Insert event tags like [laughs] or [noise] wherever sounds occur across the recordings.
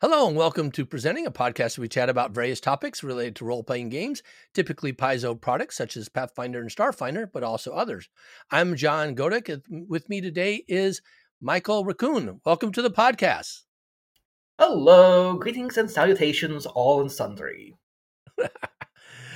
Hello and welcome to Presenting, a podcast where we chat about various topics related to role playing games, typically Paizo products such as Pathfinder and Starfinder, but also others. I'm John Godek. With me today is Michael Rekun. Welcome to the podcast. Hello, greetings and salutations, all and sundry. [laughs]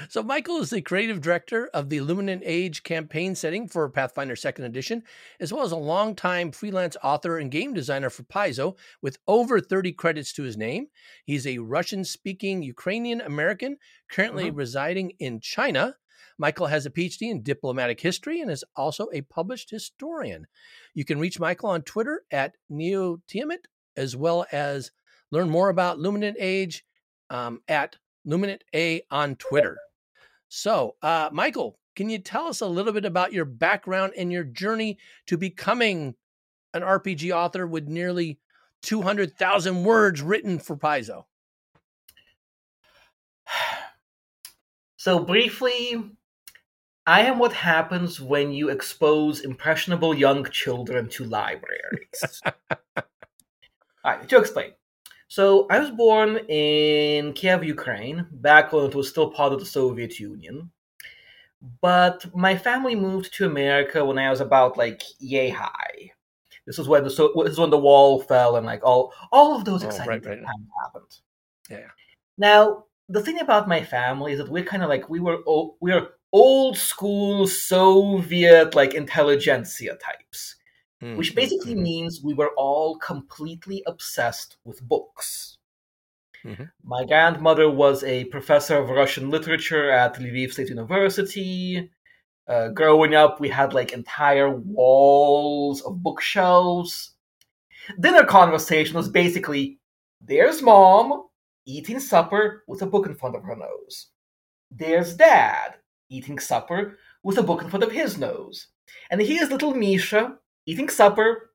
So, Michael is the creative director of the Luminant Age campaign setting for Pathfinder 2nd Edition, as well as a longtime freelance author and game designer for Paizo with over 30 credits to his name. He's a Russian speaking Ukrainian American currently mm-hmm. residing in China. Michael has a PhD in diplomatic history and is also a published historian. You can reach Michael on Twitter at NeoTiamat, as well as learn more about Luminant Age um, at Luminant A on Twitter. So, uh, Michael, can you tell us a little bit about your background and your journey to becoming an RPG author with nearly 200,000 words written for Paizo? So, briefly, I am what happens when you expose impressionable young children to libraries. [laughs] All right, to explain. So I was born in Kiev, Ukraine, back when it was still part of the Soviet Union. But my family moved to America when I was about like yay high. This is when the so this is when the wall fell and like all all of those oh, exciting right, right. times happened. Yeah. Now the thing about my family is that we're kind of like we were old, we are old school Soviet like intelligentsia types mm, which basically mm-hmm. means we were all completely obsessed with books. Mm-hmm. My grandmother was a professor of Russian literature at Lviv State University. Uh, growing up, we had like entire walls of bookshelves. Dinner conversation was basically there's mom eating supper with a book in front of her nose. There's dad eating supper with a book in front of his nose. And here's little Misha eating supper,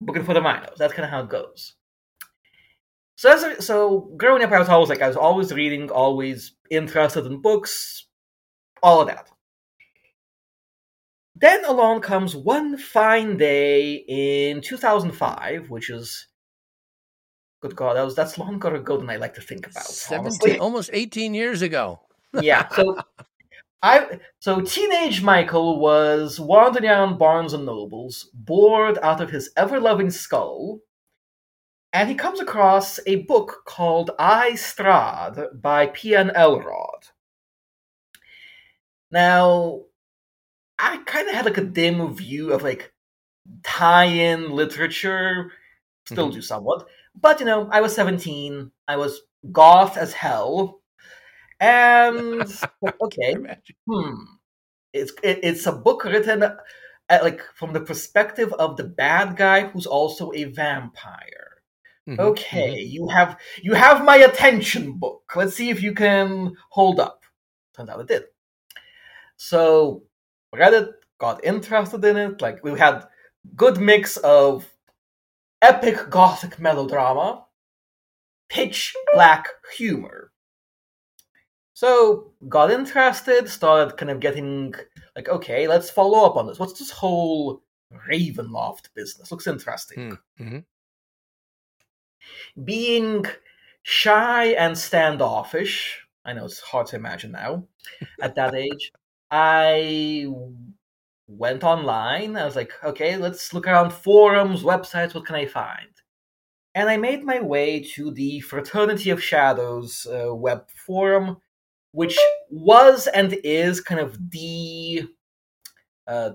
booking for the Minos. That's kind of how it goes. So a, so growing up, I was always like I was always reading, always interested in books, all of that. Then along comes one fine day in 2005, which is good God, that was that's longer ago than I like to think about. 17, honestly. almost 18 years ago. yeah. So [laughs] I so teenage Michael was wandering around Barnes and Nobles, bored out of his ever-loving skull, and he comes across a book called I Strahd by P.N. Elrod. Now, I kind of had like a dim view of like tie-in literature, still mm-hmm. do somewhat, but you know, I was 17, I was goth as hell, and [laughs] okay, hmm, it's it, it's a book written at, uh, like from the perspective of the bad guy who's also a vampire. Mm-hmm, okay, mm-hmm. you have you have my attention book. Let's see if you can hold up. Turns out it did. So read it, got interested in it. Like we had good mix of epic gothic melodrama, pitch black humor. So got interested, started kind of getting like, okay, let's follow up on this. What's this whole Ravenloft business? Looks interesting. Hmm, mm-hmm. Being shy and standoffish, I know it's hard to imagine now [laughs] at that age. I went online. I was like, okay, let's look around forums, websites. What can I find? And I made my way to the Fraternity of Shadows uh, web forum which was and is kind of the uh,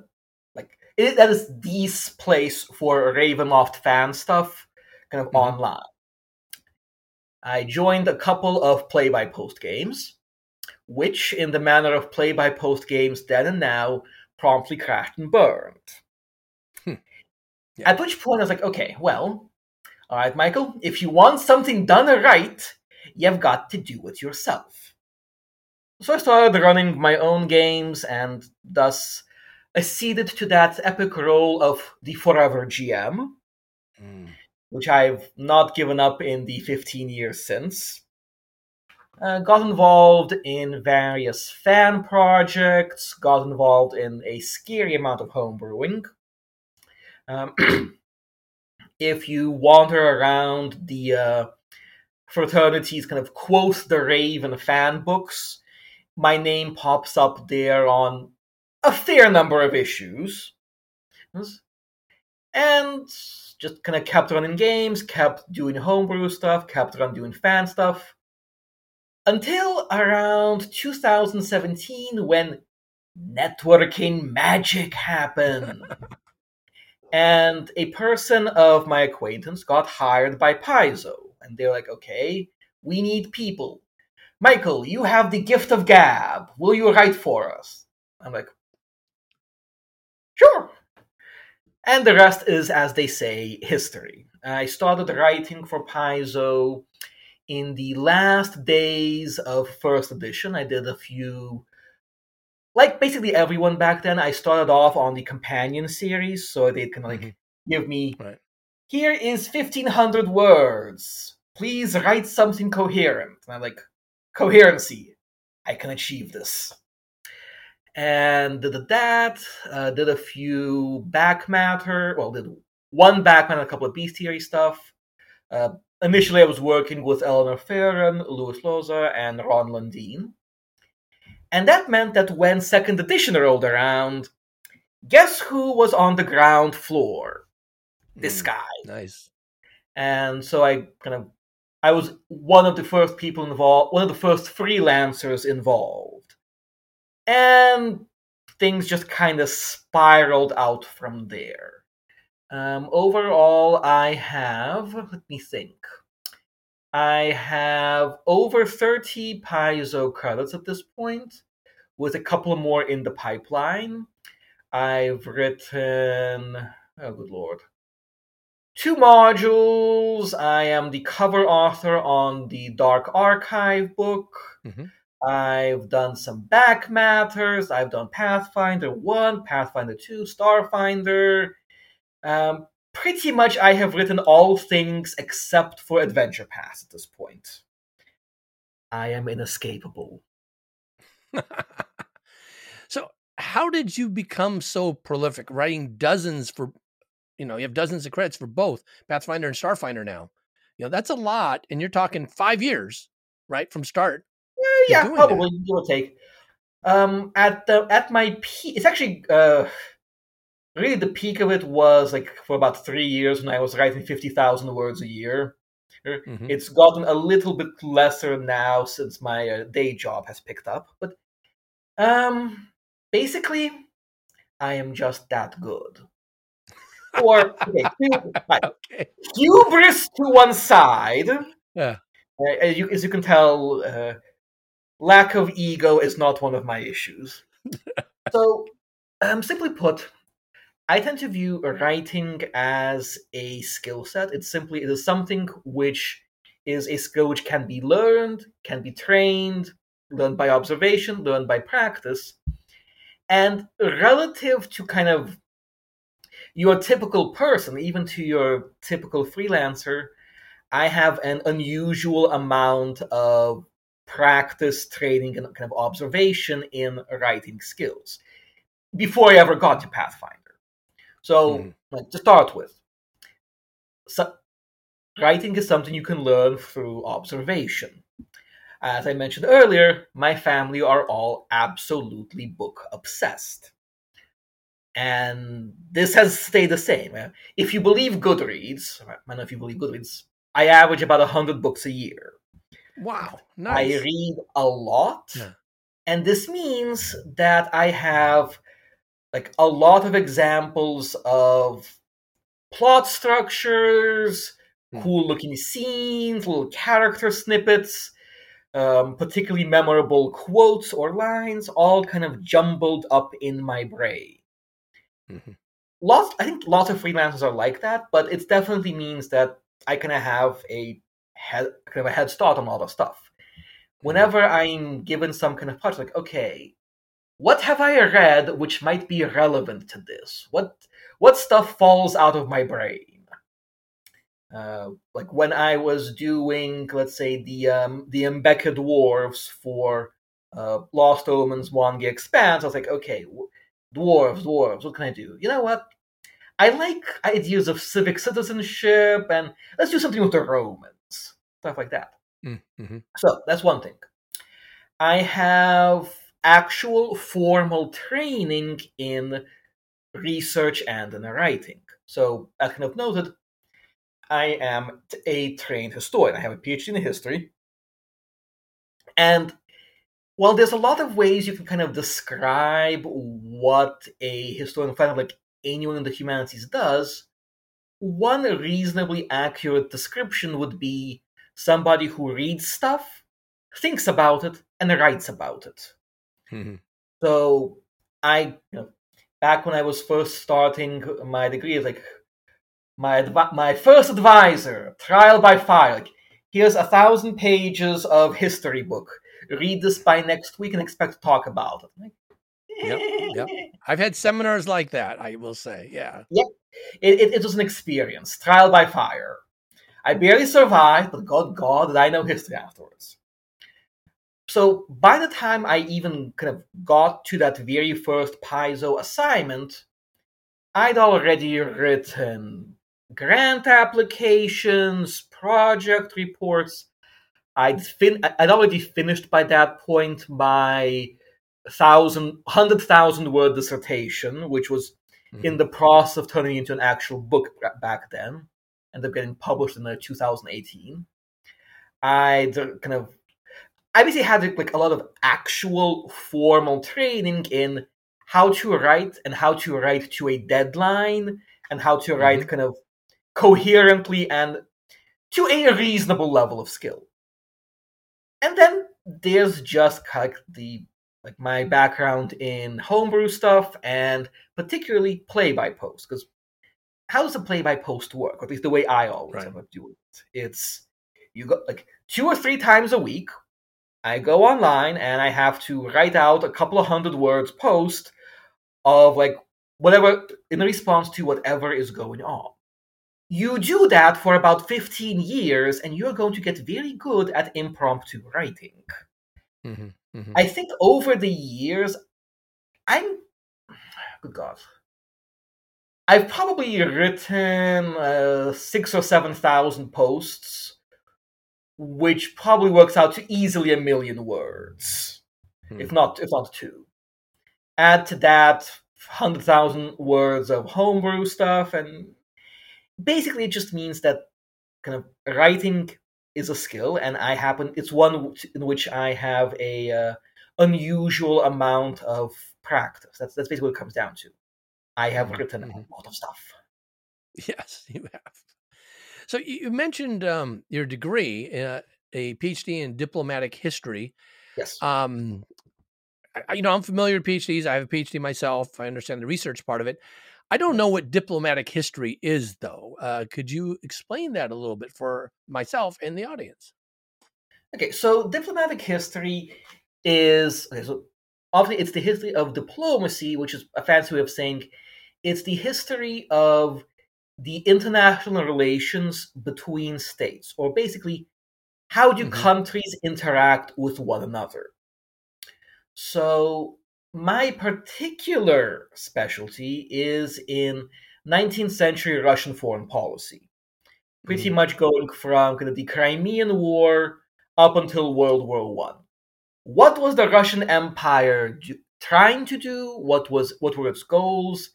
like it, that is the place for Ravenloft fan stuff, kind of mm-hmm. online. I joined a couple of play by post games, which, in the manner of play by post games then and now, promptly crashed and burned. Hmm. Yeah. At which point I was like, okay, well, all right, Michael, if you want something done right, you've got to do it yourself. So I started running my own games and thus acceded to that epic role of the forever GM, mm. which I've not given up in the 15 years since. Uh, got involved in various fan projects, got involved in a scary amount of homebrewing. Um, [clears throat] if you wander around the uh, fraternity's kind of quote the Raven fan books, my name pops up there on a fair number of issues. And just kind of kept running games, kept doing homebrew stuff, kept on doing fan stuff. Until around 2017 when networking magic happened. [laughs] and a person of my acquaintance got hired by Paizo. And they're like, okay, we need people. Michael, you have the gift of gab. Will you write for us? I'm like, sure. And the rest is, as they say, history. I started writing for Paizo in the last days of first edition. I did a few, like basically everyone back then. I started off on the companion series, so they can like mm-hmm. give me right. here is fifteen hundred words. Please write something coherent. And I'm like, coherency. I can achieve this and did that. Uh, did a few back matter. Well, did one back matter, a couple of bestiary stuff. Uh, initially, I was working with Eleanor Ferron, Luis Loza, and Ron Lundeen. And that meant that when second edition rolled around, guess who was on the ground floor? This mm, guy. Nice. And so I kind of, I was one of the first people involved, one of the first freelancers involved and things just kind of spiraled out from there. Um, overall, I have, let me think, I have over 30 Paizo credits at this point, with a couple more in the pipeline. I've written, oh, good lord, two modules. I am the cover author on the Dark Archive book. Mm-hmm. I've done some back matters. I've done Pathfinder 1, Pathfinder 2, Starfinder. Um, pretty much, I have written all things except for Adventure Path at this point. I am inescapable. [laughs] so, how did you become so prolific, writing dozens for, you know, you have dozens of credits for both Pathfinder and Starfinder now? You know, that's a lot, and you're talking five years, right, from start Eh, yeah, probably that. give or take. Um, at the at my peak, it's actually uh, really the peak of it was like for about three years when I was writing fifty thousand words a year. Er, mm-hmm. It's gotten a little bit lesser now since my uh, day job has picked up, but um, basically, I am just that good. Or okay, [laughs] okay. hubris to one side. Yeah. Uh, as, you, as you can tell, uh, lack of ego is not one of my issues. [laughs] so, um, simply put, I tend to view writing as a skill set. It's simply it is something which is a skill which can be learned, can be trained, learned by observation, learned by practice, and relative to kind of your typical person, even to your typical freelancer, I have an unusual amount of practice, training, and kind of observation in writing skills before I ever got to Pathfinder. So, mm. like, to start with, so, writing is something you can learn through observation. As I mentioned earlier, my family are all absolutely book obsessed. And this has stayed the same. If you believe Goodreads, I don't know if you believe Goodreads, I average about 100 books a year. Wow. Nice. I read a lot. Yeah. And this means that I have like a lot of examples of plot structures, mm. cool looking scenes, little character snippets, um, particularly memorable quotes or lines, all kind of jumbled up in my brain. Mm-hmm. Lots, I think lots of freelancers are like that, but it definitely means that I kind of have a head kind of a head start on all the stuff. Mm-hmm. Whenever I'm given some kind of project, like, okay, what have I read which might be relevant to this? What what stuff falls out of my brain? Uh, like when I was doing, let's say, the um, the Mbe'ke dwarves for uh, Lost Omens Mwangi Expanse, I was like, okay, dwarves, dwarves, what can I do? You know what? I like ideas of civic citizenship and let's do something with the Romans, stuff like that. Mm-hmm. So that's one thing. I have actual formal training in research and in writing. So, as kind of noted, I am a trained historian. I have a PhD in history. And while there's a lot of ways you can kind of describe what a historian, kind of like anyone in the humanities does, one reasonably accurate description would be somebody who reads stuff, thinks about it, and writes about it. Mm-hmm. So I, you know, back when I was first starting my degree, like my adv- my first advisor, trial by fire. Like, here's a thousand pages of history book. Read this by next week and expect to talk about it. Yep, yep. [laughs] I've had seminars like that. I will say, yeah. Yep, it, it, it was an experience, trial by fire. I barely survived, but God, God, did I know history afterwards. So by the time I even kind of got to that very first Paizo assignment, I'd already written grant applications, project reports. I'd fin- I'd already finished by that point my thousand, hundred thousand word dissertation, which was mm-hmm. in the process of turning into an actual book back then, ended up getting published in uh, 2018. I kind of, I basically had like a lot of actual formal training in how to write and how to write to a deadline and how to write mm-hmm. kind of coherently and to a reasonable level of skill. And then there's just like the like my background in homebrew stuff and particularly play by post because how does a play by post work? Or at least the way I always right. end up doing it. It's you go like two or three times a week. I go online and I have to write out a couple of hundred words post of like whatever in response to whatever is going on. You do that for about 15 years and you're going to get very good at impromptu writing. Mm-hmm. Mm-hmm. I think over the years, I'm good God. I've probably written uh, six or seven thousand posts, which probably works out to easily a million words, hmm. if not if not two. Add to that hundred thousand words of homebrew stuff, and basically it just means that kind of writing is a skill, and I happen it's one in which I have a uh, unusual amount of practice. That's that's basically what it comes down to. I have mm-hmm. written mm-hmm. a lot of stuff. Yes, [laughs] you have. So you mentioned um, your degree, uh, a PhD in diplomatic history. Yes. Um, I, you know, I'm familiar with PhDs. I have a PhD myself. I understand the research part of it. I don't know what diplomatic history is, though. Uh, could you explain that a little bit for myself and the audience? Okay, so diplomatic history is okay, so obviously it's the history of diplomacy, which is a fancy way of saying it's the history of the international relations between states, or basically how do mm-hmm. countries interact with one another. So my particular specialty is in 19th century Russian foreign policy. Pretty mm much going from kind of the Crimean War up until World War One. What was the Russian Empire do, trying to do? What was what were its goals?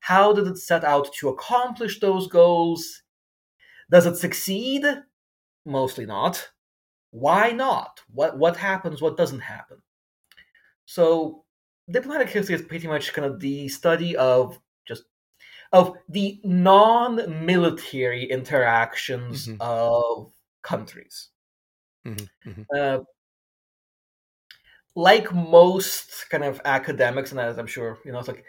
How did it set out to accomplish those goals? Does it succeed? Mostly not. Why not? What what happens? What doesn't happen? So diplomatic history is pretty much kind of the study of just of the non-military interactions mm-hmm. of countries. Mm-hmm. Mm-hmm. Uh, like most kind of academics, and as I'm sure you know, it's like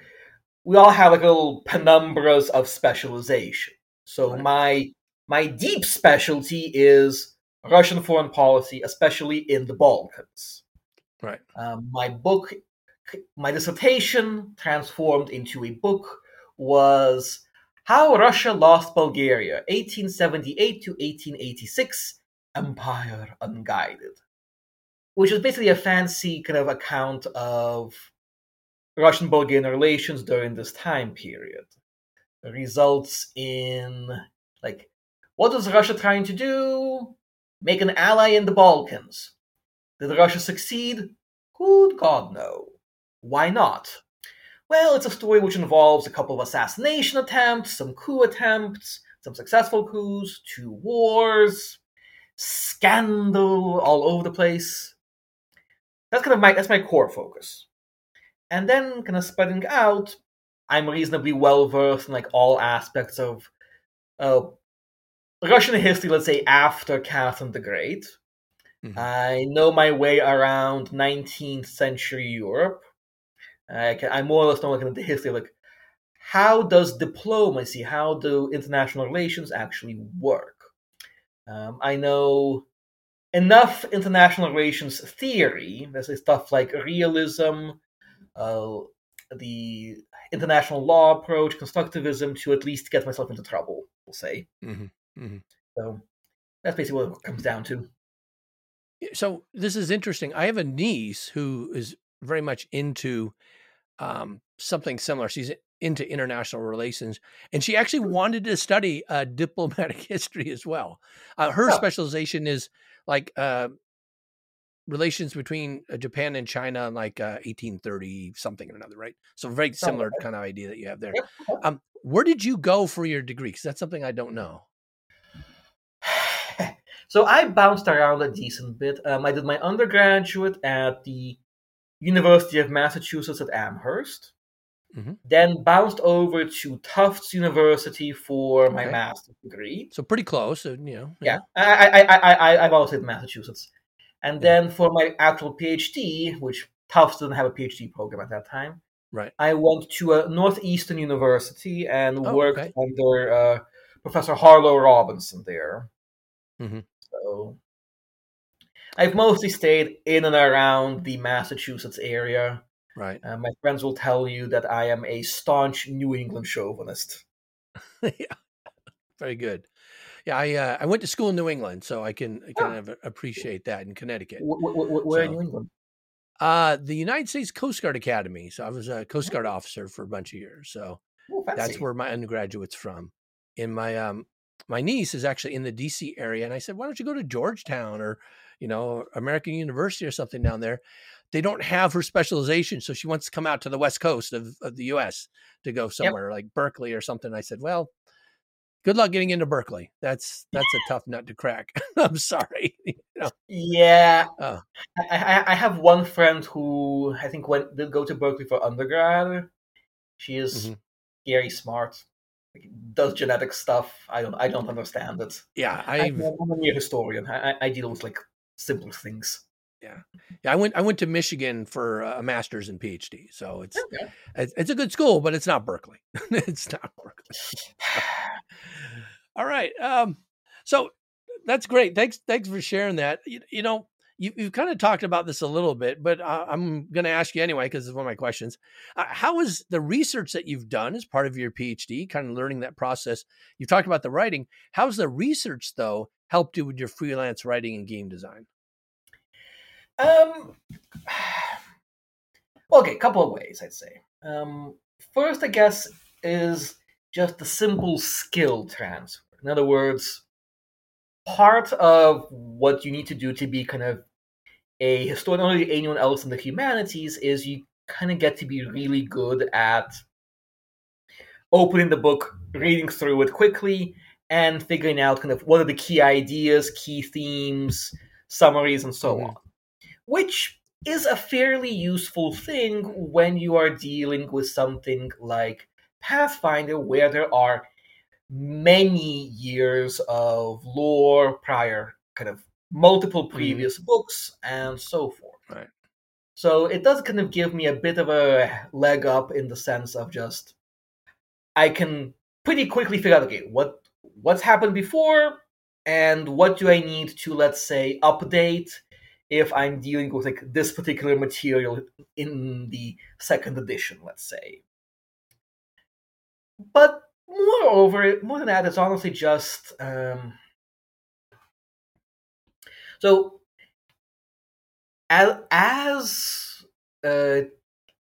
we all have like little penumbras of specialization. So right. my my deep specialty is Russian foreign policy, especially in the Balkans. Right. Um, my book my dissertation, transformed into a book, was How Russia Lost Bulgaria, 1878 to 1886, Empire Unguided, which is basically a fancy kind of account of Russian Bulgarian relations during this time period. results in like what was Russia trying to do? Make an ally in the Balkans. Did Russia succeed? Good God, no. Why not? Well, it's a story which involves a couple of assassination attempts, some coup attempts, some successful coups, two wars, scandal all over the place. That's kind of my that's my core focus. And then kind of spreading out, I'm reasonably well versed in like all aspects of uh, Russian history, let's say after Catherine the Great. Mm-hmm. I know my way around 19th century Europe. I, can, I more or less know like, the history of like how does diplomacy, how do international relations actually work? Um, I know enough international relations theory. There's stuff like realism, uh, the international law approach, constructivism, to at least get myself into trouble. We'll say. Mm-hmm. Mm-hmm. So that's basically what it comes down to. So this is interesting. I have a niece who is very much into um, something similar. She's into international relations, and she actually wanted to study uh, diplomatic [laughs] history as well. Uh, her oh. specialization is like uh, relations between uh, Japan and China in like 1830 uh, something or another, right? So very similar oh, kind of idea that you have there. Um, where did you go for your degree? Because that's something I don't know. [sighs] so I bounced around a decent bit. Um, I did my undergraduate at the University of Massachusetts at Amherst. Mm-hmm. Then bounced over to Tufts University for my master's degree. So pretty close, you know. Yeah, yeah. I, I, I, I, I've always said Massachusetts. And yeah. then for my actual PhD, which Tufts didn't have a PhD program at that time, right? I went to a Northeastern University and oh, worked okay. under uh, Professor Harlow Robinson there. Mm-hmm. So I've mostly stayed in and around the Massachusetts area. Right. Uh, my friends will tell you that I am a staunch New England chauvinist. [laughs] yeah, very good. Yeah, I uh, I went to school in New England, so I can I kind of appreciate that in Connecticut. where so, in New England? Uh, the United States Coast Guard Academy. So I was a Coast Guard oh. officer for a bunch of years. So oh, that's where my undergraduate's from. In my um my niece is actually in the DC area, and I said, why don't you go to Georgetown or you know American University or something down there? They don't have her specialization, so she wants to come out to the West Coast of, of the U.S. to go somewhere yep. like Berkeley or something. I said, well, good luck getting into Berkeley. That's that's a tough nut to crack. [laughs] I'm sorry. [laughs] you know? Yeah, oh. I, I have one friend who I think went did go to Berkeley for undergrad. She is mm-hmm. very smart. Like, does genetic stuff. I don't. I don't understand it. Yeah, i am a historian. I, I deal with like simpler things. Yeah, yeah. I went. I went to Michigan for a master's and PhD. So it's okay. it's, it's a good school, but it's not Berkeley. [laughs] it's not Berkeley. [sighs] All right. Um, so that's great. Thanks. Thanks for sharing that. You, you know, you, have kind of talked about this a little bit, but uh, I'm going to ask you anyway because it's one of my questions. Uh, how is the research that you've done as part of your PhD, kind of learning that process? You've talked about the writing. How's the research though helped you with your freelance writing and game design? Um, [sighs] okay, a couple of ways, I'd say. Um, first, I guess, is just the simple skill transfer. In other words, part of what you need to do to be kind of a historian or anyone else in the humanities is you kind of get to be really good at opening the book, reading through it quickly, and figuring out kind of what are the key ideas, key themes, summaries, and so mm-hmm. on which is a fairly useful thing when you are dealing with something like Pathfinder, where there are many years of lore prior, kind of multiple mm-hmm. previous mm-hmm. books, and so forth. Right. So it does kind of give me a bit of a leg up in the sense of just I can pretty quickly figure out okay what what's happened before and what do I need to let's say update if I'm dealing with like this particular material in the second edition, let's say. But moreover, more than that, it's honestly just um, so as, as uh,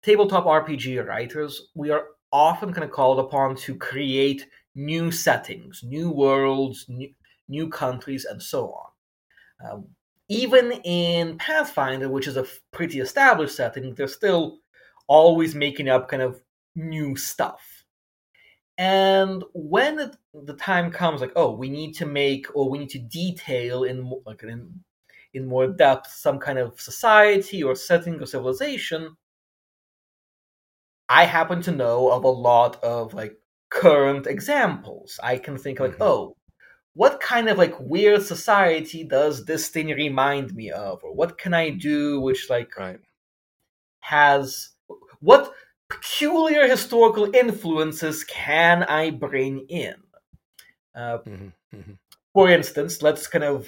tabletop RPG writers, we are often kind of called upon to create new settings, new worlds, new, new countries, and so on. Um, even in Pathfinder, which is a pretty established setting, they're still always making up kind of new stuff. And when it, the time comes, like, oh, we need to make or we need to detail in like in in more depth some kind of society or setting or civilization, I happen to know of a lot of like current examples. I can think like, mm-hmm. oh, what kind of like weird society does this thing remind me of, or what can I do which like right. has what peculiar historical influences can I bring in? Uh, mm-hmm. Mm-hmm. For instance, let's kind of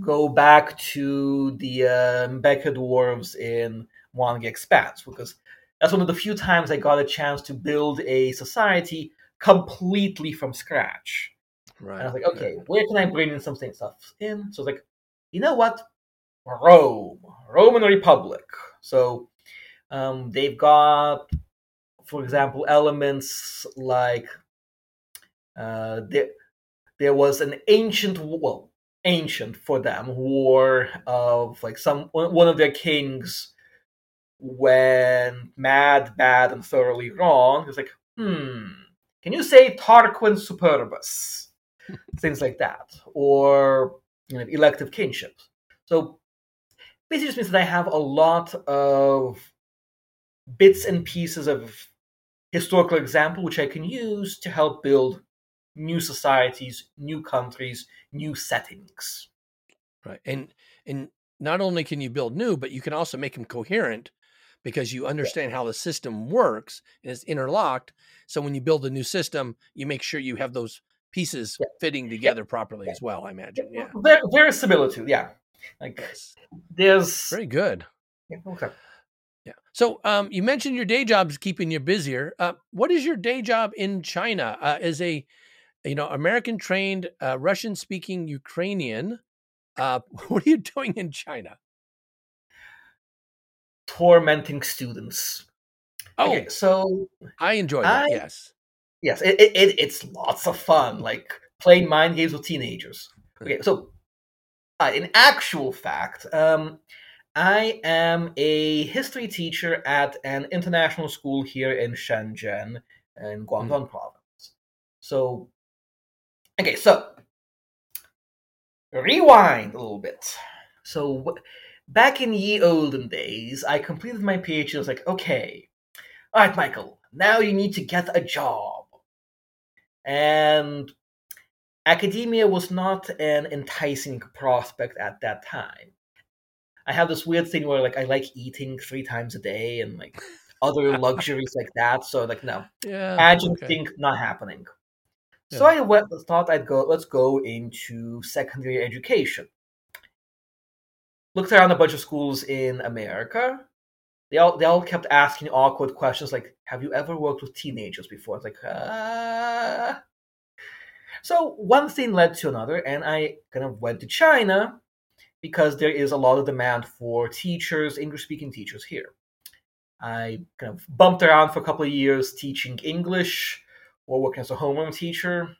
go back to the uh, dwarves in Mwangi Expanse because that's one of the few times I got a chance to build a society completely from scratch. Right. And I was like, okay, where can I bring in some stuff in? So I was like, you know what? Rome, Roman Republic. So um, they've got, for example, elements like uh, there, there was an ancient, well, ancient for them war of like some one of their kings when mad, bad, and thoroughly wrong. It's like, hmm, can you say Tarquin Superbus? [laughs] Things like that, or you know, elective kinship. So basically, just means that I have a lot of bits and pieces of historical example which I can use to help build new societies, new countries, new settings. Right, and and not only can you build new, but you can also make them coherent because you understand yeah. how the system works and it's interlocked. So when you build a new system, you make sure you have those pieces yeah. fitting together yeah. properly as well. I imagine. Yeah, there's similitude. Yeah, like there's very good. Yeah. Okay. Yeah. So um, you mentioned your day job's keeping you busier. Uh, what is your day job in China uh, as a you know American trained uh, Russian speaking Ukrainian? Uh, [laughs] what are you doing in China? tormenting students. Oh, okay, so I enjoy that. I, yes, yes, it, it, it's lots of fun, like playing mind games with teenagers. Okay, so uh, in actual fact, um, I am a history teacher at an international school here in Shenzhen, in Guangdong mm. province. So, okay, so rewind a little bit. So, back in ye olden days, I completed my PhD. I was like, okay, all right, Michael, now you need to get a job. And academia was not an enticing prospect at that time. I have this weird thing where like I like eating three times a day and like other [laughs] luxuries like that. So like no, yeah, adjuncting okay. not happening. So I went, thought I'd go. Let's go into secondary education looked around a bunch of schools in America. They all they all kept asking awkward questions like, "Have you ever worked with teenagers before?" It's like, uh... so one thing led to another, and I kind of went to China because there is a lot of demand for teachers, English speaking teachers here. I kind of bumped around for a couple of years teaching English or working as a homeroom teacher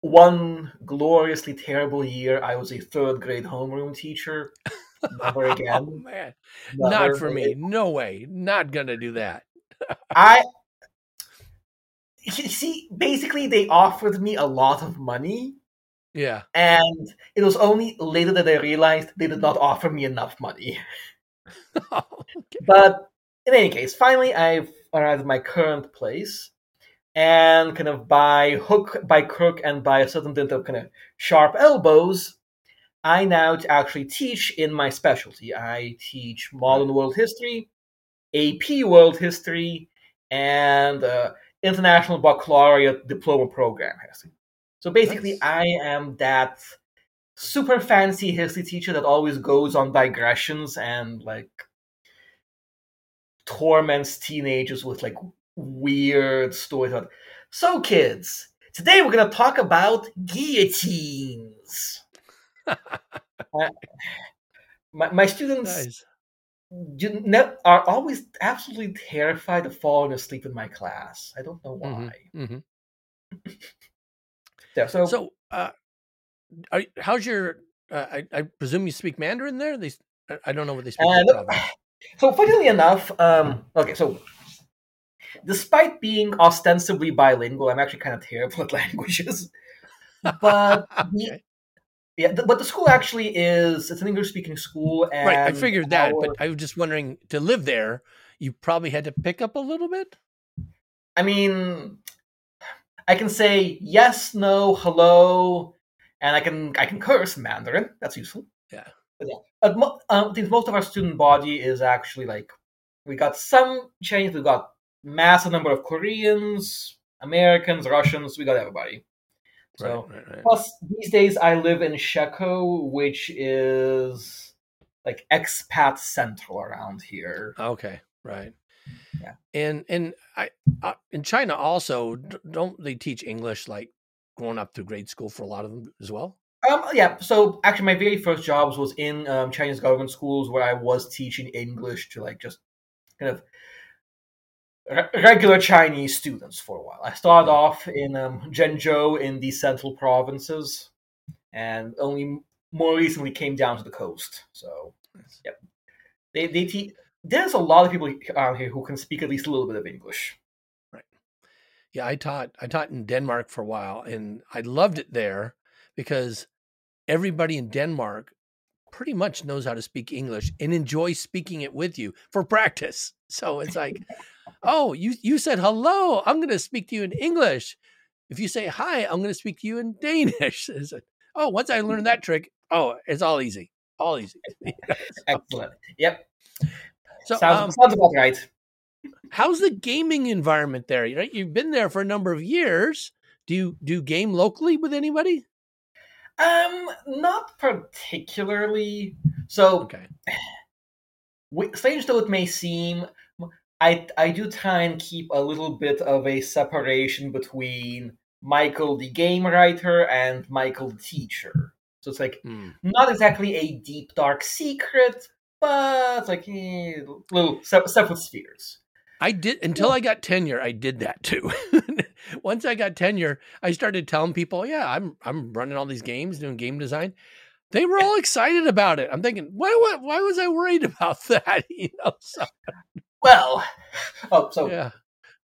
one gloriously terrible year, I was a third grade homeroom teacher. Never [laughs] oh, again. oh, man. Never Not for me. No way. Not going to do that. I [laughs] see. Basically, they offered me a lot of money. Yeah. And it was only later that I realized they did not offer me enough money. [laughs] oh, okay. But in any case, finally, I've arrived at my current place and kind of by hook, by crook, and by a certain dint of kind of sharp elbows, I now actually teach in my specialty. I teach modern world history, AP world history, and uh, international baccalaureate diploma program history. So basically, nice. I am that super fancy history teacher that always goes on digressions and like torments teenagers with like weird story. So, kids, today we're going to talk about guillotines. [laughs] uh, my, my students, nice. you are always absolutely terrified of falling asleep in my class. I don't know Mhm, why. mhm. [laughs] Yeah, so, So, uh, are, how's your? Uh, I, I presume you speak Mandarin there. They, I- I don't know what they speak. uh, no- [sighs] so funnily enough, um, okay, so despite being ostensibly bilingual, I'm actually kind of terrible [laughs] at languages. But [laughs] the, okay. yeah, th- but the school actually is it's an English speaking school, and Right, I figured that, our- but I was just wondering to live there, you probably had to pick up a little bit. I mean, I can say yes, no, hello, and I can I can curse Mandarin. That's useful. Yeah. But yeah. Mo- um, I think most of our student body is actually like we got some Chinese, we got massive number of Koreans, Americans, Russians. We got everybody. So right, right, right. plus these days I live in Shekou, which is like expat central around here. Okay, right. Yeah. And and I uh, in China also don't they teach English like going up through grade school for a lot of them as well? Um, yeah. So actually, my very first jobs was in um, Chinese government schools where I was teaching English to like just kind of re- regular Chinese students for a while. I started off in um, Zhengzhou in the central provinces, and only more recently came down to the coast. So Nice. yep, they they teach. There's a lot of people out here who can speak at least a little bit of English. Right. Yeah, I taught I taught in Denmark for a while and I loved it there because everybody in Denmark pretty much knows how to speak English and enjoys speaking it with you for practice. So it's like, "Oh, you you said hello. I'm going to speak to you in English. If you say hi, I'm going to speak to you in Danish." [laughs] Like, "Oh, once I learned that trick, oh, it's all easy. All easy." [laughs] [laughs] Excellent. Yep. So, sounds, um, sounds about right. how's the gaming environment there? You know, you've been there for a number of years. Do you do you game locally with anybody? Um, not particularly. So, Okay. wi- strange though it may seem, I I do try and keep a little bit of a separation between Michael, the game writer, and Michael, the teacher. So it's like Hmm. not exactly a deep dark secret, but like eh, little separate spheres. I did until I got tenure. I did that too. [laughs] Once I got tenure, I started telling people, "Yeah, I'm I'm running all these games, doing game design." They were all excited about it. I'm thinking, why why, why was I worried [laughs] about that? [laughs] You know, so, Well, [laughs] oh, so yeah,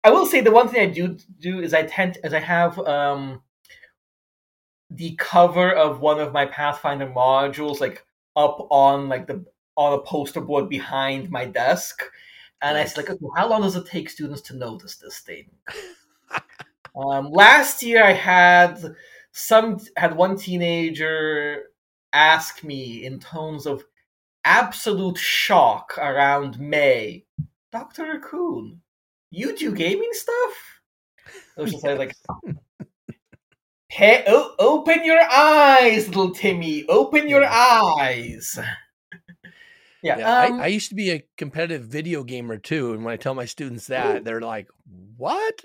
I will say the one thing I do do is I tend as I have um the cover of one of my Pathfinder modules like up on like the on a poster board behind my desk, and I said like, okay, how long does it take students to notice this thing? Um, last year I had some had one teenager ask me in tones of absolute shock around May, Doctor Rekun, you do gaming stuff? I was just like, [laughs] hey, o- open your eyes, little Timmy, open your eyes. Yeah, yeah. um, I, I used to be a competitive video gamer too, and when I tell my students that, they're like, "What?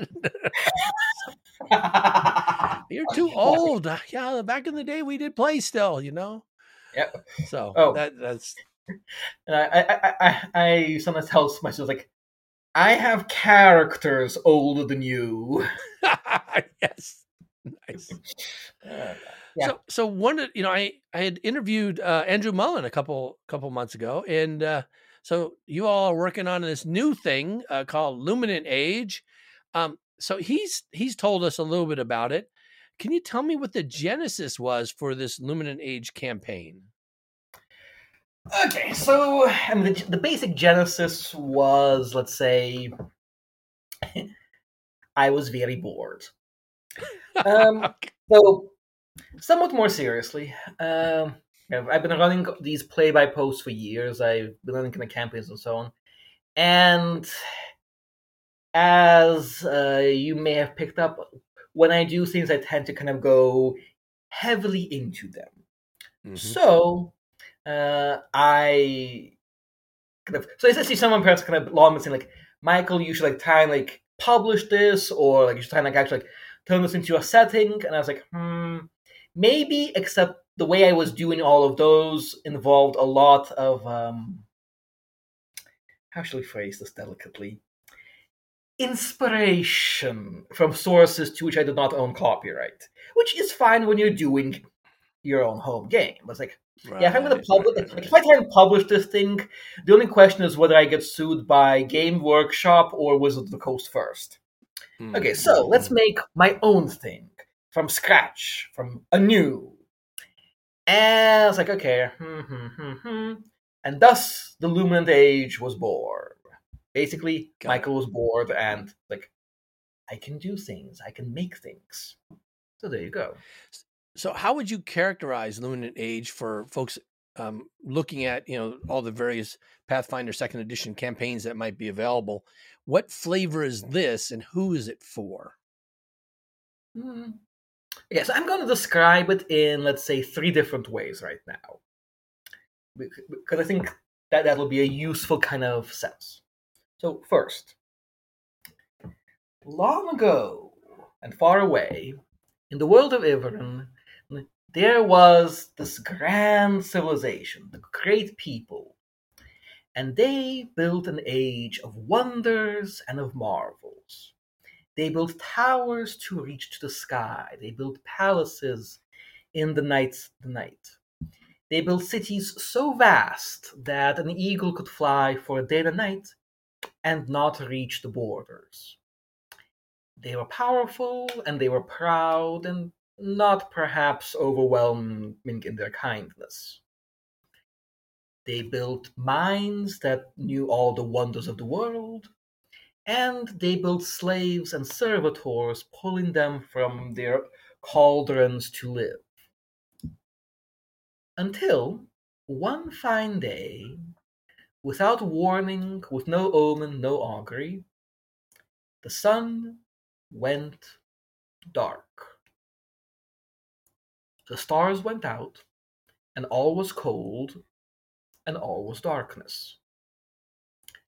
[laughs] You're [laughs] too old." Yeah, back in the day, we did play still, you know. Yep. So Oh. that that's [laughs] And I, I, I, I, I sometimes tell myself, like, I have characters older than you. yes, nice. [laughs] Yeah. So, so one, you know, I I had interviewed uh, Andrew Mullen a couple couple months ago, and uh, so you all are working on this new thing uh, called Luminant Age. Um, so he's he's told us a little bit about it. Can you tell me what the genesis was for this Luminant Age campaign? Okay, so I mean, the, the basic genesis was, let's say, [laughs] I was very bored. Um, [laughs] so, somewhat more seriously, um, I've been running these play by posts for years. I've been running kind of campaigns and so on, and as uh, you may have picked up, when I do things, I tend to kind of go heavily into them. Mhm. So, uh, I kind of so essentially someone perhaps kind of long and saying like, Michael, you should like try and like publish this, or like you should try and like actually like turn this into a setting. And I was like, hmm, maybe. Except the way I was doing all of those involved a lot of um, how shall we phrase this delicately? Inspiration from sources to which I did not own copyright, which is fine when you're doing your own home game. But it's like, right, yeah, if I'm going to publish, right, right. if I try and publish this thing, the only question is whether I get sued by Game Workshop or Wizard of the Coast first. Mm-hmm. Okay, so let's hmm. make my own thing from scratch, from anew. And I was like, okay, hmm, hmm, hmm, hmm. and thus the Luminant Age was born. Basically, Michael was bored and like, I can do things, I can make things. So there you go. So, how would you characterize Luminant Age for folks um, looking at you know all the various Pathfinder Second Edition campaigns that might be available? What flavor is this, and who is it for? Mm. Yes, I'm going to describe it in let's say three different ways right now, because I think that that will be a useful kind of sense. So, first, long ago and far away, in the world of Ivern, there was this grand civilization, the great people, and they built an age of wonders and of marvels. They built towers to reach to the sky. They built palaces in the night the night. They built cities so vast that an eagle could fly for a day and a night and not reach the borders. They were powerful and they were proud and not perhaps overwhelming in their kindness. They built mines that knew all the wonders of the world, and they built slaves and servitors, pulling them from their cauldrons to live. Until one fine day, without warning, with no omen, no augury, the sun went dark. The stars went out, and all was cold, and all was darkness.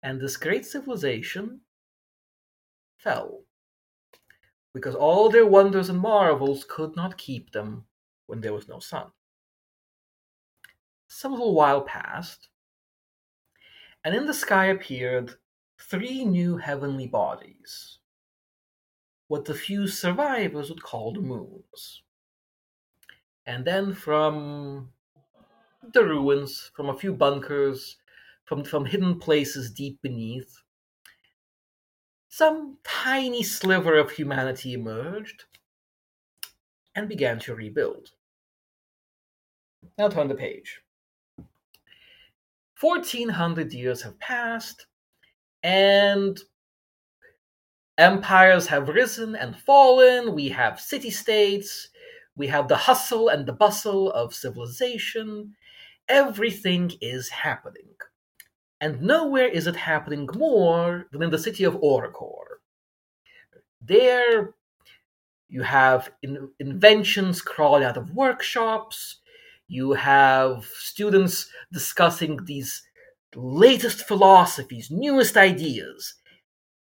And this great civilization fell, because all their wonders and marvels could not keep them when there was no sun. Some little while passed, and in the sky appeared three new heavenly bodies, what the few survivors would call the moons. And then from the ruins, from a few bunkers, from, from hidden places deep beneath, some tiny sliver of humanity emerged and began to rebuild. Now turn the page. 1400 years have passed, and empires have risen and fallen. We have city states. We have the hustle and the bustle of civilization. Everything is happening. And nowhere is it happening more than in the city of Oricor. There, you have in- inventions crawling out of workshops. You have students discussing these latest philosophies, newest ideas.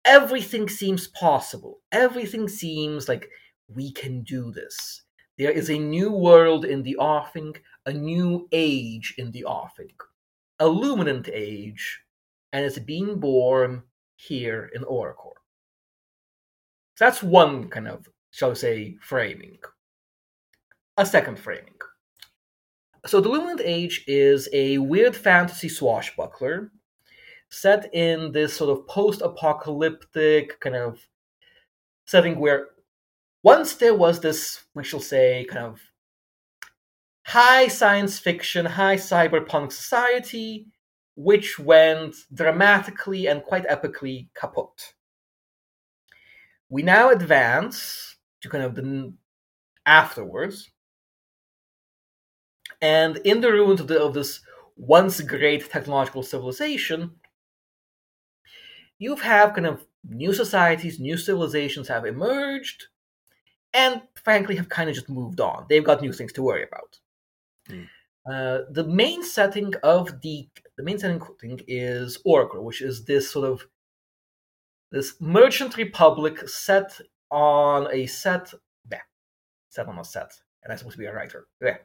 Everything seems possible. Everything seems like we can do this. There is a new world in the offing, a new age in the offing, a luminant age, and it's being born here in Oricor. So that's one kind of, shall we say, framing. A second framing. So the Luminant Age is a weird fantasy swashbuckler set in this sort of post-apocalyptic kind of setting where once there was this, we shall say, kind of high science fiction, high cyberpunk society, which went dramatically and quite epically kaput. We now advance to kind of the afterwards, and in the ruins of, the, of this once great technological civilization, you have kind of new societies, new civilizations have emerged, and frankly have kind of just moved on. They've got new things to worry about. Mm. Uh, the main setting of the the main setting is Oricor, which is this sort of this merchant republic set on a set, yeah, set on a set, and I'm supposed to be a writer. Yeah.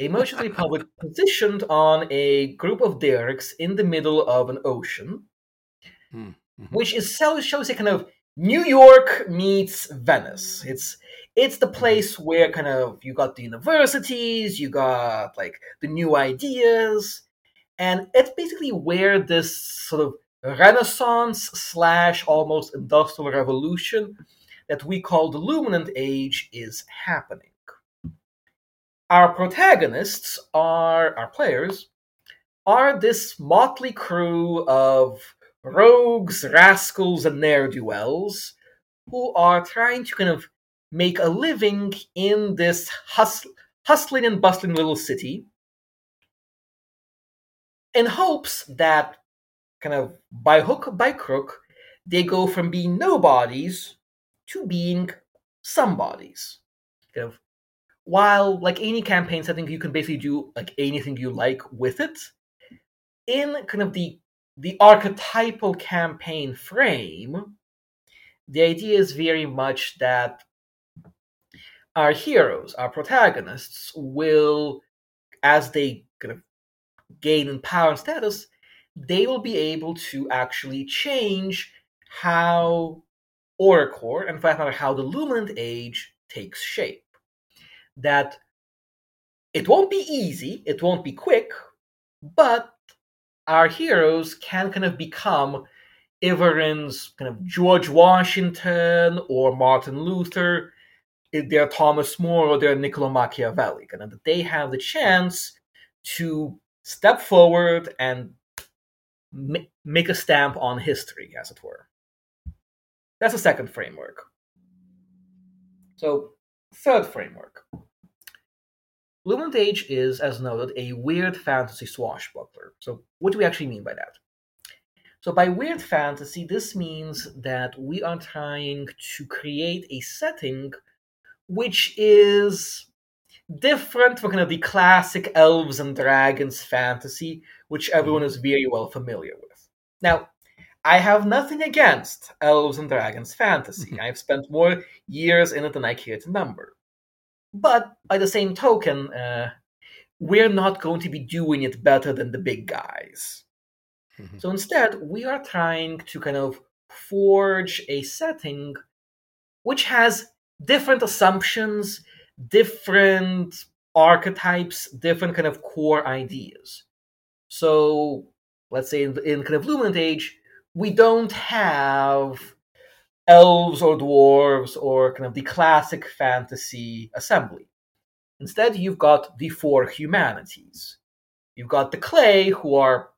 A merchant republic [laughs] positioned on a group of derricks in the middle of an ocean, Mm-hmm. which is so shows a kind of New York meets Venice. It's it's the place where kind of you got the universities, you got like the new ideas, and it's basically where this sort of renaissance slash almost industrial revolution that we call the luminant age is happening our protagonists are our players are this motley crew of rogues rascals and ne'er-do-wells who are trying to kind of make a living in this hus- hustling and bustling little city in hopes that kind of by hook by crook they go from being nobodies to being somebodies. Kind of while like any campaign setting you can basically do like anything you like with it. In kind of the the archetypal campaign frame the idea is very much that our heroes our protagonists will as they kind of gain in power and status they will be able to actually change how Oricor, and for that matter, how the Luminant Age takes shape. That it won't be easy, it won't be quick, but our heroes can kind of become Iverin's kind of George Washington or Martin Luther, eh, they're Thomas More or they're Niccolo Machiavelli, and that they have the chance to step forward and make a stamp on history, as it were. That's the second framework. So, third framework. Luminant Age is, as noted, a weird fantasy swashbuckler. So, what do we actually mean by that? So, by weird fantasy, this means that we are trying to create a setting which is different from kind of the classic elves and dragons fantasy, which everyone is very well familiar with. Now, I have nothing against elves and dragons fantasy. Mhm. I've spent more years in it than I care to number. But by the same token, uh, we're not going to be doing it better than the big guys. Mhm. So instead, we are trying to kind of forge a setting which has different assumptions, different archetypes, different kind of core ideas. So let's say in, in kind of Luminant Age, we don't have elves or dwarves or kind of the classic fantasy assembly. Instead, you've got the four humanities. You've got the clay, who are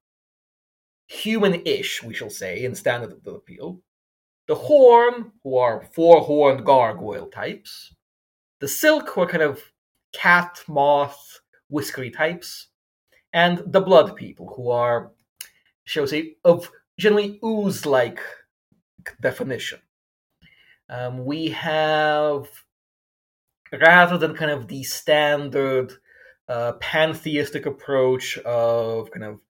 human-ish, we shall say, in standard appeal. The horn, who are four-horned gargoyle types. The silk, who are kind of cat, moth, whiskery types. And the blood people, who are, shall we say, of generally ooze-like definition. Um, we have, rather than kind of the standard uh, pantheistic approach of kind of,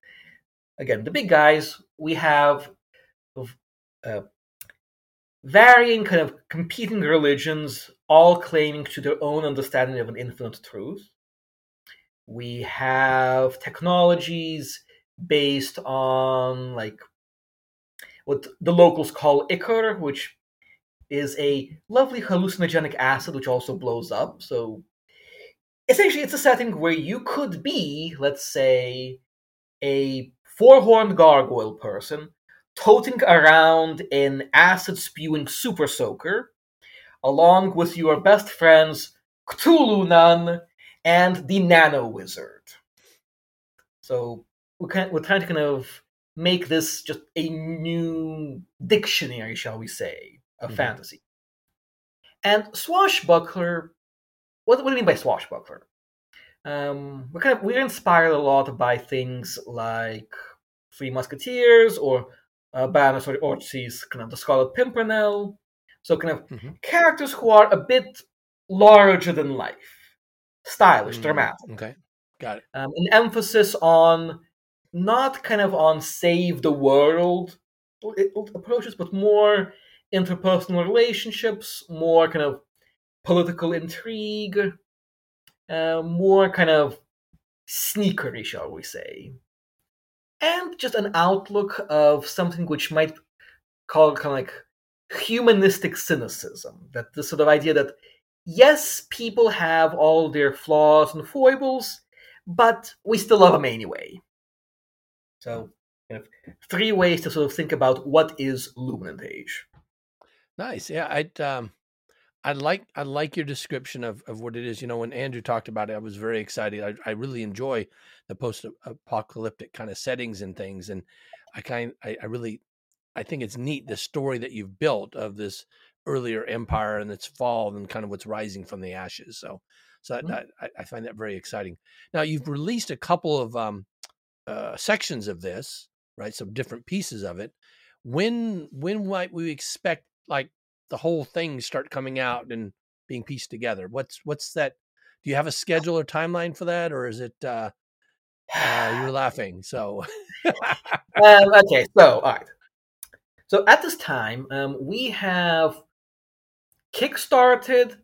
again, the big guys, we have uh, varying kind of competing religions, all claiming to their own understanding of an infinite truth. We have technologies based on like what the locals call ichor, which is a lovely hallucinogenic acid which also blows up. So essentially, it's a setting where you could be, let's say, a four horned gargoyle person toting around an acid spewing super soaker, along with your best friends Cthulhu Nun and the Nano Wizard. So kind we're trying to kind of make this just a new dictionary, shall we say, of Mhm. fantasy. And swashbuckler, what, what do you mean by swashbuckler? Um, we're kind of we're inspired a lot by things like Three Musketeers or uh, Baroness or Orczy, kind of the Scarlet Pimpernel. So kind of Mhm. characters who are a bit larger than life, stylish, Mm, dramatic Okay, got it. um, an emphasis on not kind of on save the world approaches, but more interpersonal relationships, more kind of political intrigue, uh, more kind of sneakery, shall we say, and just an outlook of something which might call kind of like humanistic cynicism. That the sort of idea that yes, people have all their flaws and foibles, but we still love them anyway. So, three ways to sort of think about what is Luminant Age. Nice. Yeah, I um I like I like your description of, of what it is. You know, when Andrew talked about it, I was very excited. I, I really enjoy the post apocalyptic kind of settings and things, and I kind I, I really I think it's neat the story that you've built of this earlier empire and its fall and kind of what's rising from the ashes. So so mm-hmm. that, I, I, find that very exciting. Now you've released a couple of um, uh, sections of this, right? Some different pieces of it. When when might we expect like the whole thing start coming out and being pieced together? What's what's that? Do you have a schedule or timeline for that, or is it? Uh, uh, you're [sighs] laughing, so. [laughs] um, okay, so all right. So at this time, um, we have kickstarted,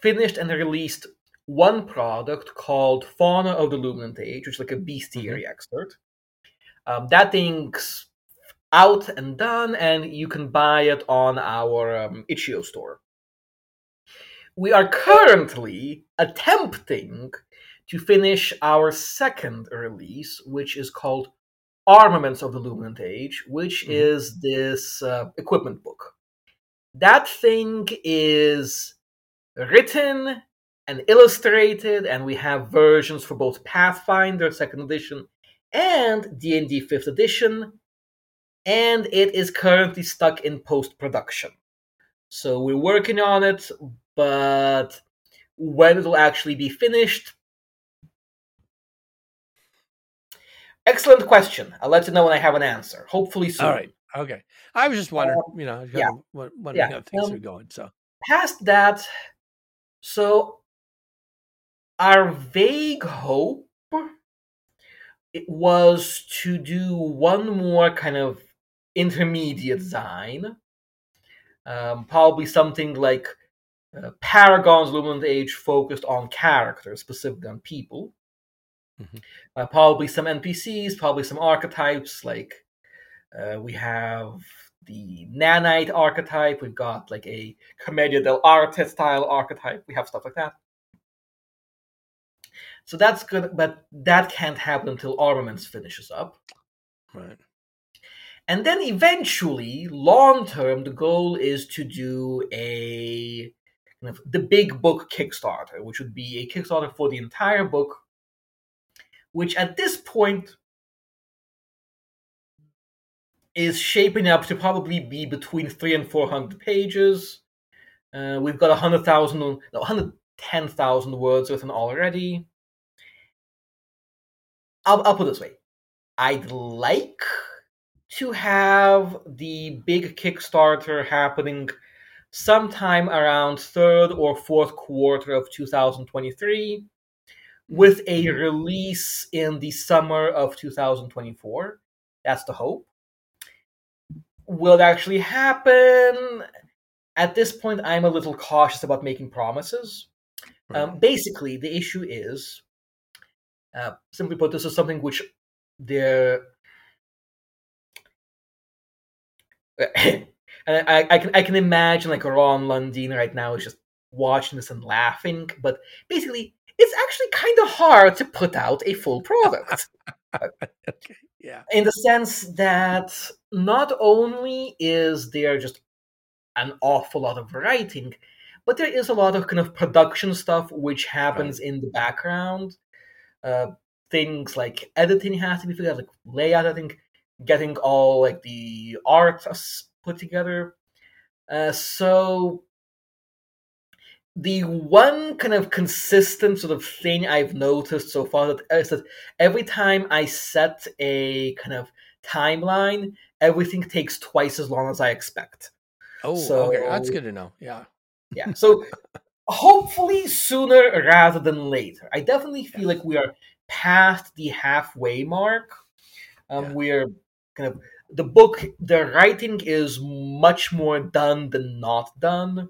finished, and released one product called Fauna of the Luminant Age, which is like a bestiary mm-hmm. expert. Um, that thing's out and done, and you can buy it on our um, itch.io store. We are currently attempting to finish our second release, which is called Armaments of the Luminant Age, which mm-hmm. is this uh, equipment book. That thing is written and illustrated, and we have versions for both Pathfinder Second Edition and D&D Fifth Edition, and it is currently stuck in post production. So we're working on it, but when it'll actually be finished. Excellent question. I'll let you know when I have an answer. Hopefully soon. All right. Okay. I was just wondering, um, you know, yeah. wondering yeah. how things um, are going. So past that, so our vague hope it was to do one more kind of intermediate design, um, probably something like uh, Paragon's Luminant Age focused on characters, specifically on people. Mm-hmm. Uh, probably some NPCs, probably some archetypes. Like uh, we have the nanite archetype. We've got like a Commedia dell'arte style archetype. We have stuff like that. So that's good, but that can't happen until Armaments finishes up. Right. And then eventually, long term, the goal is to do a kind of the big book Kickstarter, which would be a Kickstarter for the entire book, which at this point is shaping up to probably be between three and four hundred pages. Uh, we've got a hundred thousand, no, hundred ten thousand words written already. I'll, I'll put it this way: I'd like to have the big Kickstarter happening sometime around third or fourth quarter of 2023 with a release in the summer of 2024. That's the hope. Will it actually happen? At this point, I'm a little cautious about making promises. Right. Um, basically, the issue is, uh, simply put, this is something which they're [coughs] and I, I can I can imagine like Ron Lundeen right now is just watching this and laughing, but basically it's actually kind of hard to put out a full product. [laughs] okay. Yeah. In the sense that not only is there just an awful lot of writing, but there is a lot of kind of production stuff which happens right. in the background. Uh, things like editing has to be figured out, like layout. I think getting all like the art put together. Uh, so the one kind of consistent sort of thing I've noticed so far that is that every time I set a kind of timeline, everything takes twice as long as I expect. Oh, so, okay, that's good to know. Yeah, yeah. So hopefully sooner rather than later. I definitely feel yeah. like we are past the halfway mark. Um, yeah. We're kind of the book the writing is much more done than not done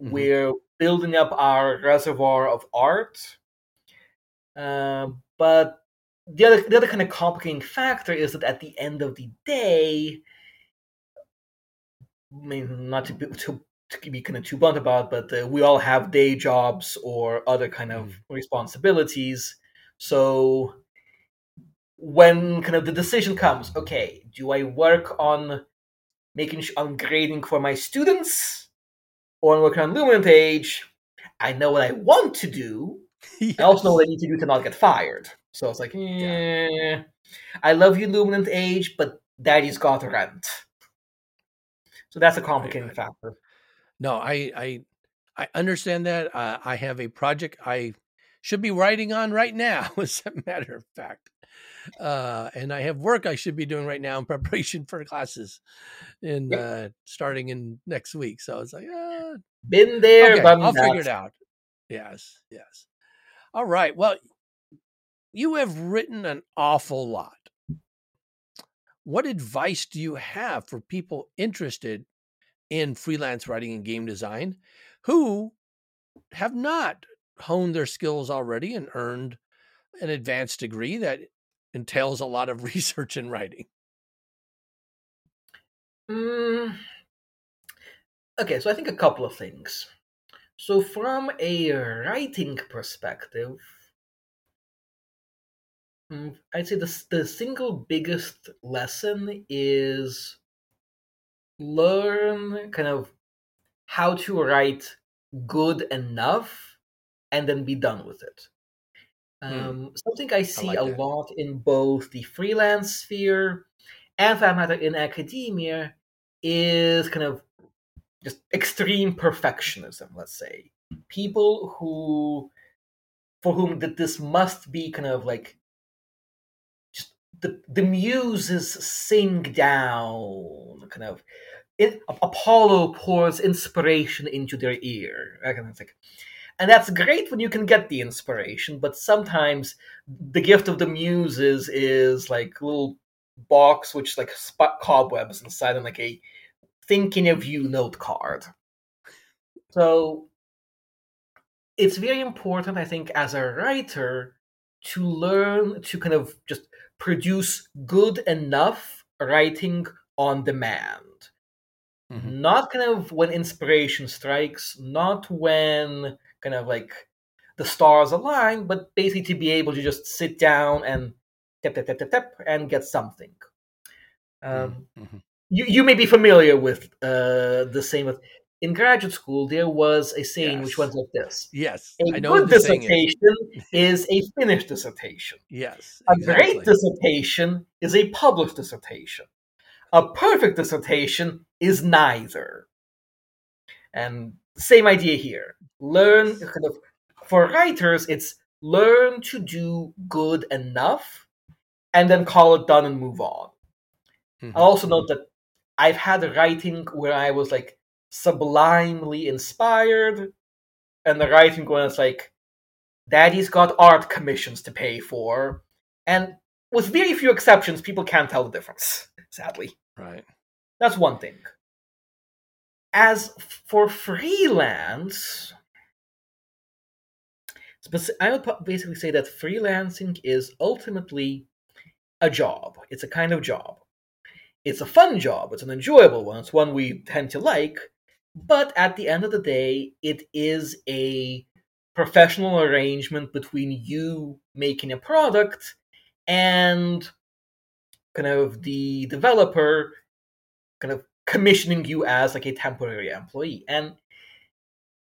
mm-hmm. we're building up our reservoir of art uh, but the other, the other kind of complicating factor is that at the end of the day I mean, not to be, to, to be kind of too blunt about, but uh, we all have day jobs or other kind of Mm. responsibilities. So when kind of the decision comes, okay, do I work on making sh- on grading for my students or on working on Luminant Age? I know what I want to do. [laughs] I also know what I need to do to not get fired. So it's like, eh, I love you, Luminant Age, but daddy's got rent. So that's a complicating right. factor. No, I I I understand that. Uh, I have a project I should be writing on right now, [laughs] as a matter of fact. Uh, and I have work I should be doing right now in [laughs] preparation for classes, in uh, starting in next week. So it's like, uh, Been there, okay, I'll that. figure it out. Yes, yes. All right. Well, you have written an awful lot. What advice do you have for people interested in freelance writing and game design who have not honed their skills already and earned an advanced degree that entails a lot of [laughs] research and writing? Mm, okay, so I think a couple of things. So, from a writing perspective, mm, I'd say the, the single biggest lesson is learn kind of how to write good enough and then be done with it. Hmm. Um, something I see like a that. lot in both the freelance sphere and, for that matter, in academia is kind of just extreme perfectionism. Let's say people who, for whom that this must be kind of like just the the muses sing down, kind of. It, Apollo pours inspiration into their ear. That kind of thing. And that's great when you can get the inspiration, but sometimes the gift of the muses is like a little box which like spot cobwebs inside and like a thinking of you note card. So it's very important, I think, as a writer to learn to kind of just produce good enough writing on demand. Mhm. Not kind of when inspiration strikes, not when kind of like the stars align, but basically to be able to just sit down and tap tap tap tap tap and get something. Um, Mhm. you you may be familiar with uh, the same. with- In graduate school, there was a saying which Yes. went like this: Yes, "A I know good the saying is. dissertation [laughs] is a finished dissertation. Yes, A exactly. great dissertation is a published dissertation. A perfect dissertation is neither." And same idea here. Learn kind of for writers, it's learn to do good enough, and then call it done and move on. Mhm. I'll also note that I've had writing where I was like sublimely inspired, and the writing when it's like, Daddy's got art commissions to pay for, and with very few exceptions, people can't tell the difference. [laughs] Sadly, Right. that's one thing. As for freelance, I would basically say that freelancing is ultimately a job. It's a kind of job. It's a fun job. It's an enjoyable one. It's one we tend to like. But at the end of the day, it is a professional arrangement between you making a product and kind of the developer kind of commissioning you as like a temporary employee. And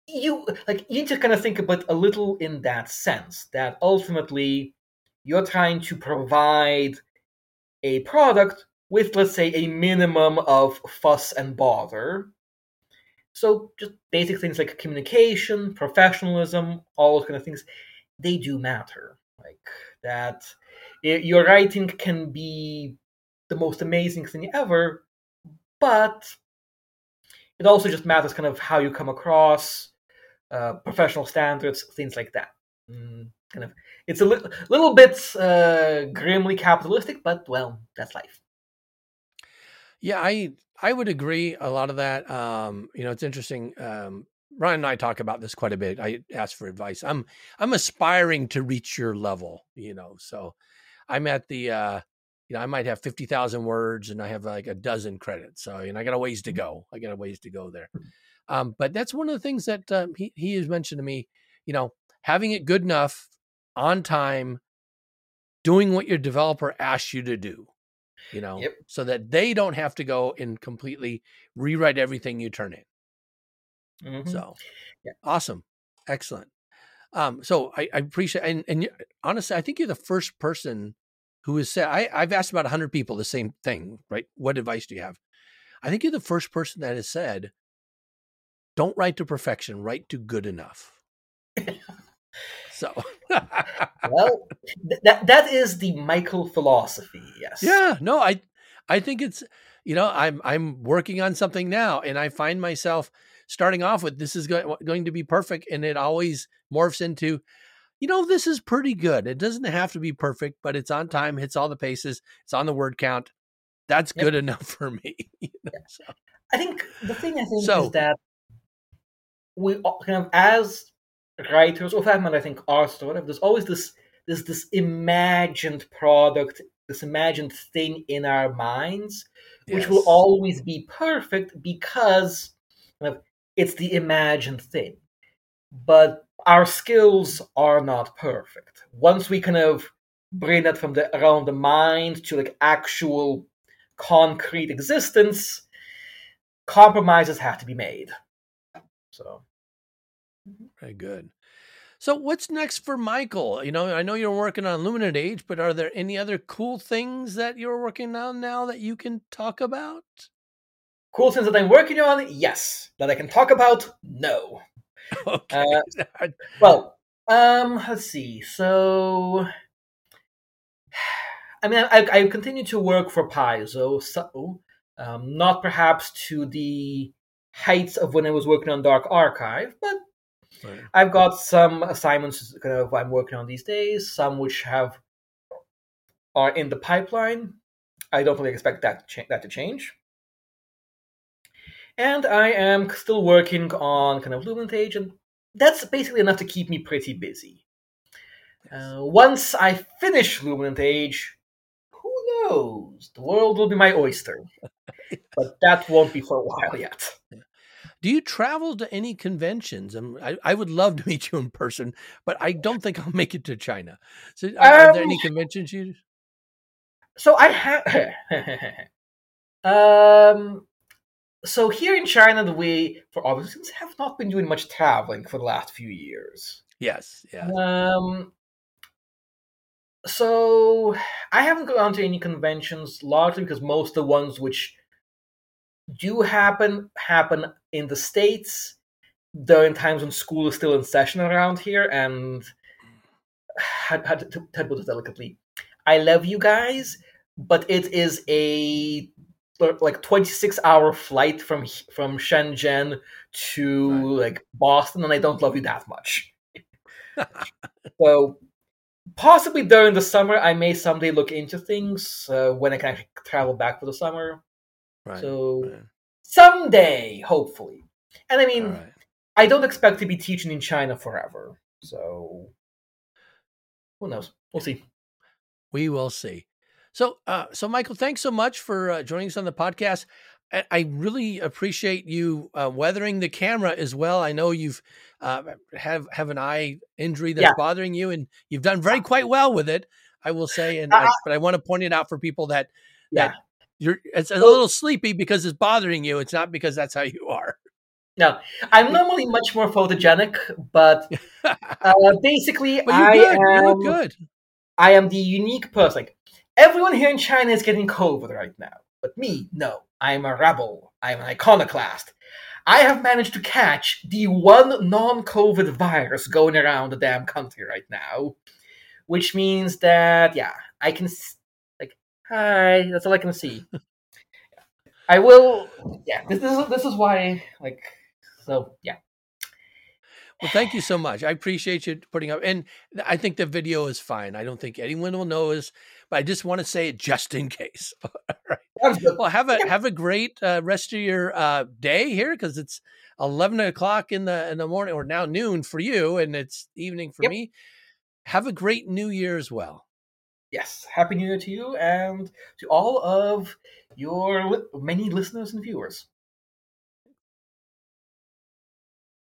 you like you need to kind of think about a little in that sense that ultimately you're trying to provide a product with let's say a minimum of fuss and bother so just basic things like communication professionalism all those kind of things they do matter like that i- your writing can be the most amazing thing ever but it also just matters kind of how you come across uh, professional standards things like that mm, kind of it's a li- little bit uh, grimly capitalistic but well that's life Yeah, I I would agree a lot of that. Um, you know, it's interesting. Um, Ryan and I talk about this quite a bit. I ask for advice. I'm I'm aspiring to reach your level, you know. So I'm at the uh, you know, I might have 50,000 words and I have like a dozen credits. So, you know, I got a ways to go. I got a ways to go there. Um, but that's one of the things that um, he, he has mentioned to me, you know, having it good enough on time, doing what your developer asks you to do, you know, Yep. so that they don't have to go and completely rewrite everything you turn in. Mhm. So, Yeah. awesome, excellent. Um, so I, I appreciate and and honestly, I think you're the first person who has said I, I've asked about hundred people the same thing, right? What advice do you have? I think you're the first person that has said, "Don't write to perfection, write to good enough." so, [laughs] well, th- that that is the Michael philosophy. Yes. yeah, no, I I think it's you know I'm I'm working on something now, and I find myself starting off with this is go- going to be perfect, and it always morphs into, you know, this is pretty good. It doesn't have to be perfect, but it's on time, hits all the paces, it's on the word count. That's Yep. good [laughs] enough for me. [laughs] you know, so. I think the thing I think So- is that we kind of as writers, that matter, I think artists or whatever, there's always this this this imagined product, this imagined thing in our minds, which will always be perfect because of, it's the imagined thing. But our skills are not perfect. Once we kind of bring that from the around the mind to like actual concrete existence, compromises have to be made. So Very good. So what's next for Michael? You know, I know you're working on Luminant Age, but are there any other cool things that you're working on now that you can talk about? cool things that I'm working on, yes. That I can talk about, no. [laughs] Okay. [laughs] Well, um, let's see. So, I mean, I, I continue to work for Paizo, so um, not perhaps to the heights of when I was working on Dark Archive, but Right. I've got some assignments kind of I'm working on these days. Some which have are in the pipeline. I don't really expect that to cha- that to change. And I am still working on kind of Luminant Age, and that's basically enough to keep me pretty busy. Uh, once I finish Luminant Age, who knows? The world will be my oyster. [laughs] but that won't be for a while yet. Do you travel to any conventions? Um, I, I would love to meet you in person, but I don't think I'll make it to China. So, are, are there Um, any conventions you? So I have. [laughs] um. So here in China, the way for obvious reasons have not been doing much traveling for the last few years. Yes, yeah. Um. So I haven't gone to any conventions, largely because most of the ones which do happen happen in the states during times when school is still in session around here, and had had to, to put it delicately. I love you guys, but it is a like 26 hour flight from from Shenzhen to Right. like Boston, and I don't love you that much. [laughs] so possibly during the summer, I may someday look into things uh, when I can actually travel back for the summer. Right. So someday, hopefully. And I mean, right. I don't expect to be teaching in China forever. So who knows? We'll see. We will see. So, uh, so Michael, thanks so much for uh, joining us on the podcast. I, I really appreciate you uh, weathering the camera as well. I know you've uh, have have an eye injury that's Yeah. bothering you, and you've done very quite well with it. I will say, and I, Uh, but I want to point it out for people that Yeah. that you're it's a little sleepy because it's bothering you. It's not because that's how you are. No, I'm normally much more photogenic, but [laughs] uh, basically, but I good. am you look good. I am the unique person. Like everyone here in China is getting COVID right now, but me, no. I'm a rebel. I'm an iconoclast. I have managed to catch the one non-COVID virus going around the damn country right now, which means that yeah, I can like hi. That's all I can see. [laughs] I will. Yeah, this, this is this is why like so yeah. Well, thank you so much. I appreciate you putting up, and I think the video is fine. I don't think anyone will notice, but I just want to say it just in case. [laughs] Good. Well, have a have a great uh, rest of your uh, day here because it's eleven o'clock in the in the morning, or now noon for you, and it's evening for Yep. me. Have a great New Year as well. Yes, Happy New Year to you and to all of your li- many listeners and viewers.